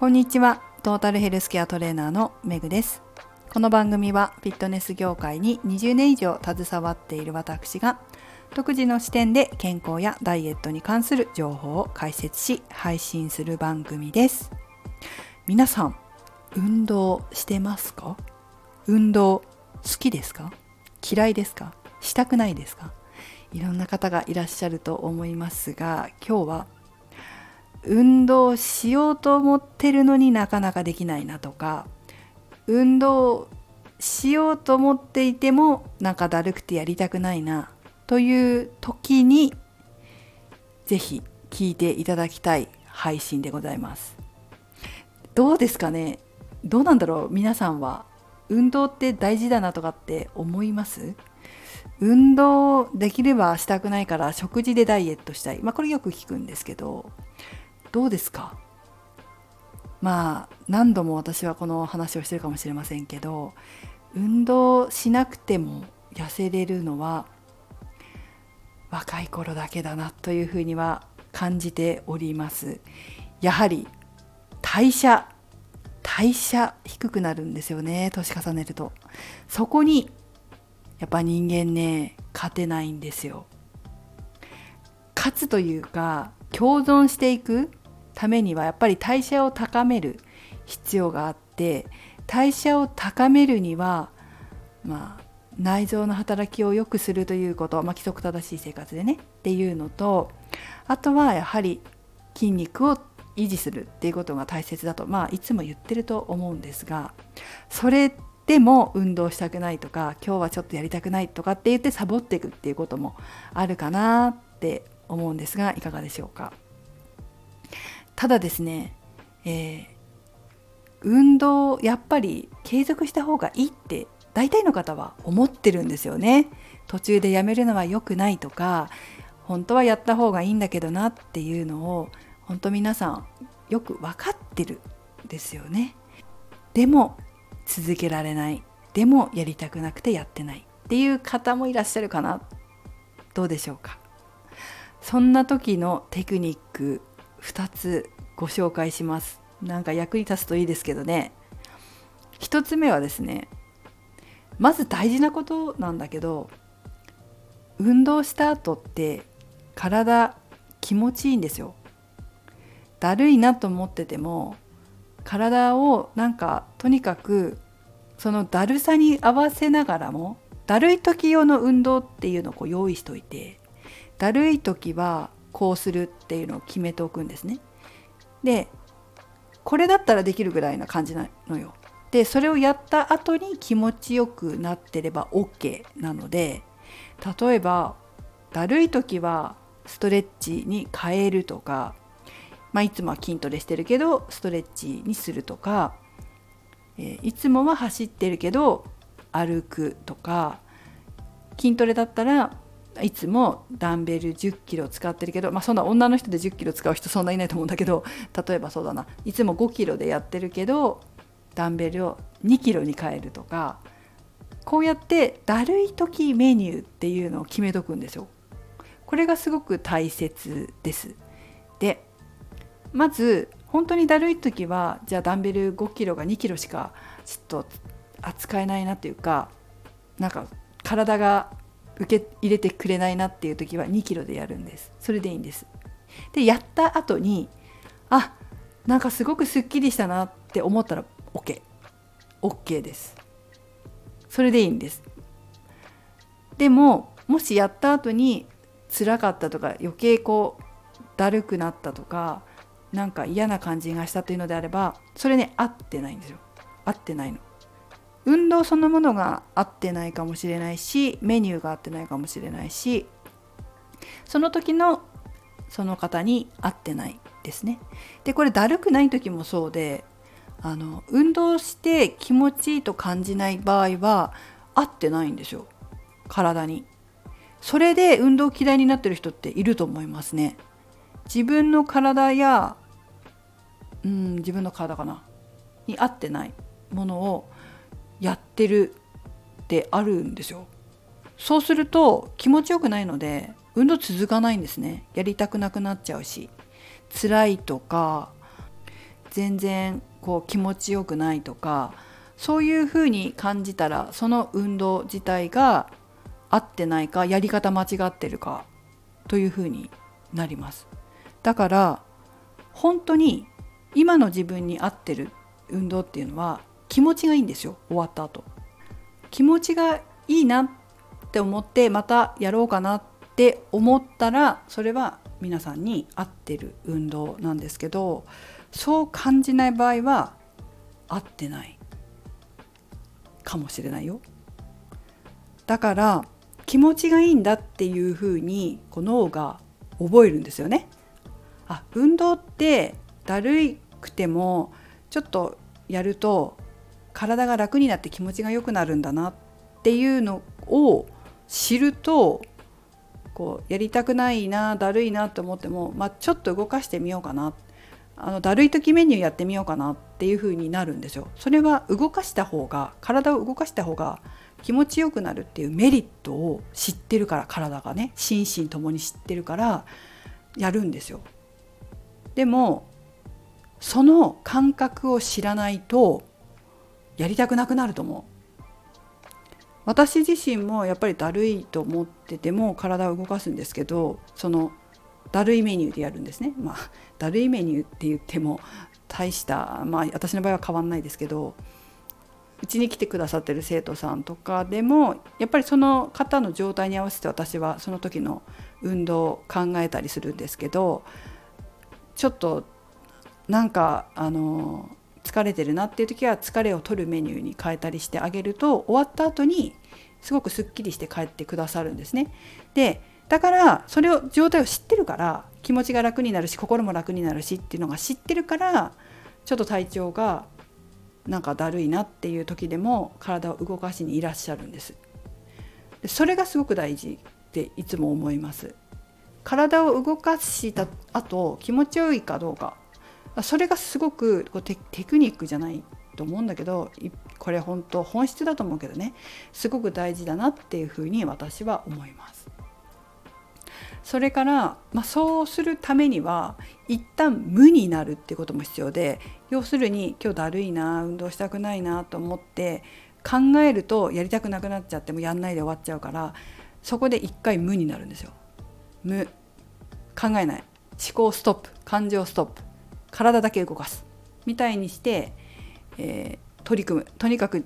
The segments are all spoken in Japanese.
こんにちは。トータルヘルスケアトレーナーのめぐです。この番組はフィットネス業界に20年以上携わっている私が独自の視点で健康やダイエットに関する情報を解説し配信する番組です。皆さん運動してますか？運動好きですか？嫌いですか？したくないですか？いろんな方がいらっしゃると思いますが今日は運動しようと思ってるのになかなかできないなとか運動しようと思っていてもなんかだるくてやりたくないなという時にぜひ聞いていただきたい配信でございます。どうですかね？どうなんだろう？皆さんは運動って大事だなとかって思います？運動できればしたくないから食事でダイエットしたい。まあこれよく聞くんですけどどうですか？まあ何度も私はこの話をしてるかもしれませんけど運動しなくても痩せれるのは若い頃だけだなというふうには感じております。やはり代謝代謝低くなるんですよね年重ねると。そこにやっぱ人間ね勝てないんですよ。勝つというか共存していくためにはやっぱり代謝を高める必要があって代謝を高めるにはまあ内臓の働きを良くするということ、まあ、規則正しい生活でねっていうのとあとはやはり筋肉を維持するっていうことが大切だとまあいつも言ってると思うんですがそれでも運動したくないとか今日はちょっとやりたくないとかって言ってサボっていくっていうこともあるかなって思うんですがいかがでしょうか？ただですね、えー、運動やっぱり継続した方がいいって大体の方は思ってるんですよね。途中でやめるのは良くないとか本当はやった方がいいんだけどなっていうのを本当皆さんよく分かってるんですよね。でも続けられないでもやりたくなくてやってないっていう方もいらっしゃるかなどうでしょうかそんな時のテクニック2つご紹介します。なんか役に立つといいですけどね。1つ目はですねまず大事なことなんだけど運動した後って体気持ちいいんですよ。だるいなと思ってても体をなんかとにかくそのだるさに合わせながらもだるい時用の運動っていうのをこう用意しといてだるい時はこうするっていうのを決めておくんですね。でこれだったらできるぐらいな感じなのよ。でそれをやった後に気持ちよくなってれば OK なので例えばだるい時はストレッチに変えるとか、まあ、いつもは筋トレしてるけどストレッチにするとか、え、いつもは走ってるけど歩くとか筋トレだったらいつもダンベル1 0キロ使ってるけど、まあ、そんな女の人で1 0キロ使う人そんないないと思うんだけど例えばそうだないつも5キロでやってるけどダンベルを2キロに変えるとかこうやってだるい時メニューっていうのを決めとくんですよ。これがすごく大切です。でまず本当にだるい時はじゃあダンベル5キロが2キロしかちょっと扱えないなっていうかなんか体が受け入れてくれないなっていう時は2キロでやるんです。それでいいんです。でやった後にあなんかすごくすっきりしたなって思ったら OKOK、OK、です。それでいいんです。でももしやった後に辛かったとか余計こうだるくなったとかなんか嫌な感じがしたというのであればそれね合ってないんですよ。合ってないの。運動そのものが合ってないかもしれないしメニューが合ってないかもしれないしその時のその方に合ってないですね。でこれだるくない時もそうであの運動して気持ちいいと感じない場合は合ってないんですよ体に。それで運動嫌いになってる人っていると思いますね。自分の体やうん自分の体かなに合ってないものをやってるってあるんですよ。そうすると気持ちよくないので運動続かないんですね。やりたくなくなっちゃうし辛いとか全然こう気持ちよくないとかそういうふうに感じたらその運動自体が合ってないかやり方間違ってるかというふうになりますだから本当に今の自分に合ってる運動っていうのは気持ちがいいんですよ終わった後。気持ちがいいなって思ってまたやろうかなって思ったらそれは皆さんに合ってる運動なんですけどそう感じない場合は合ってないかもしれないよ。だから気持ちがいいんだっていうふうにこう脳が覚えるんですよね。あ運動ってだるくてもちょっとやると体が楽になって気持ちが良くなるんだなっていうのを知るとこうやりたくないなだるいなと思っても、まあ、ちょっと動かしてみようかなあのだるい時メニューやってみようかなっていう風になるんですよ。それは動かした方が体を動かした方が気持ちよくなるっていうメリットを知ってるから体がね心身ともに知ってるからやるんですよ。でもその感覚を知らないとやりたくなくなると思う。私自身もやっぱりだるいと思ってても体を動かすんですけどそのだるいメニューでやるんですね。まあだるいメニューって言っても大したまあ私の場合は変わんないですけどうちに来てくださってる生徒さんとかでもやっぱりその方の状態に合わせて私はその時の運動を考えたりするんですけどちょっとなんかあの疲れてるなっていう時は疲れを取るメニューに変えたりしてあげると終わった後にすごくすっきりして帰ってくださるんですね。でだからそれを状態を知ってるから気持ちが楽になるし心も楽になるしっていうのが知ってるからちょっと体調がなんかだるいなっていう時でも体を動かしにいらっしゃるんです。でそれがすごく大事っていつも思います。体を動かした後気持ちよいかどうかそれがすごくこうテクニックじゃないと思うんだけどこれ本当本質だと思うけどね。すごく大事だなっていうふうに私は思います。それから、まあ、そうするためには一旦無になるっていうことも必要で要するに今日だるいな運動したくないなと思って考えるとやりたくなくなっちゃってもやんないで終わっちゃうからそこで一回無になるんですよ。無。考えない。思考ストップ。感情ストップ。体だけ動かす。みたいにして、えー、取り組む。とにかく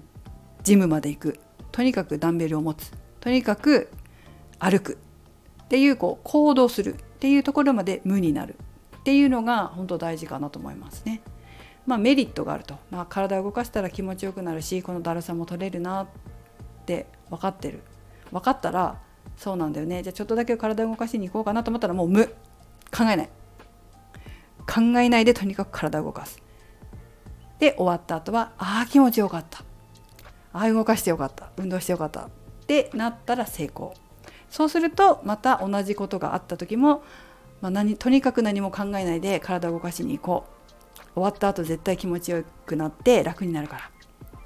ジムまで行く。とにかくダンベルを持つ。とにかく歩く。っていうこう行動する。っていうところまで無になる。っていうのが本当大事かなと思いますね。まあ、メリットがあると、まあ、体を動かしたら気持ちよくなるしこのだるさも取れるなって分かってる。分かったらそうなんだよね。じゃあちょっとだけ体を動かしに行こうかなと思ったらもう無。考えない。考えないでとにかく体を動かす。で終わった後はああ気持ちよかった。ああ動かしてよかった。運動してよかった。ってなったら成功。そうするとまた同じことがあった時も、まあ何、とにかく何も考えないで体を動かしに行こう。終わった後絶対気持ちよくなって楽になるから。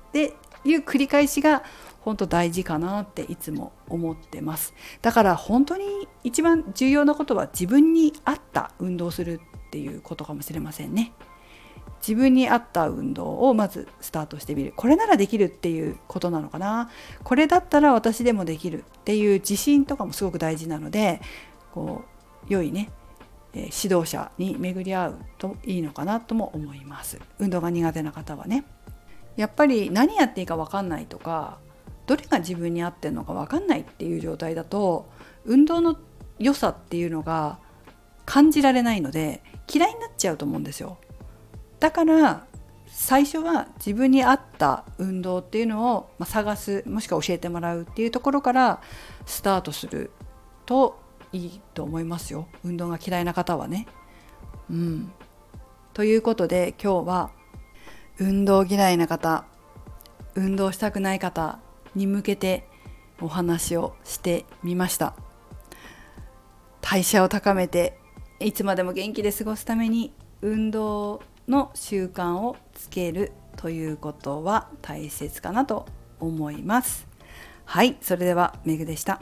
っていう繰り返しが本当大事かなっていつも思ってます。だから本当に一番重要なことは自分に合った運動するっていうことかもしれませんね。自分に合った運動をまずスタートしてみる。これならできるっていうことなのかな。これだったら私でもできるっていう自信とかもすごく大事なのでこう良いね、指導者に巡り合うといいのかなとも思います。運動が苦手な方はね。やっぱり何やっていいか分かんないとかどれが自分に合ってるのか分かんないっていう状態だと運動の良さっていうのが感じられないので嫌いになっちゃうと思うんですよ。だから最初は自分に合った運動っていうのを探すもしくは教えてもらうっていうところからスタートするといいと思いますよ。運動が嫌いな方はね。うん、ということで今日は運動嫌いな方運動したくない方に向けてお話をしてみました。代謝を高めていつまでも元気で過ごすために運動の習慣をつけるということは大切かなと思います。はい、それではメグでした。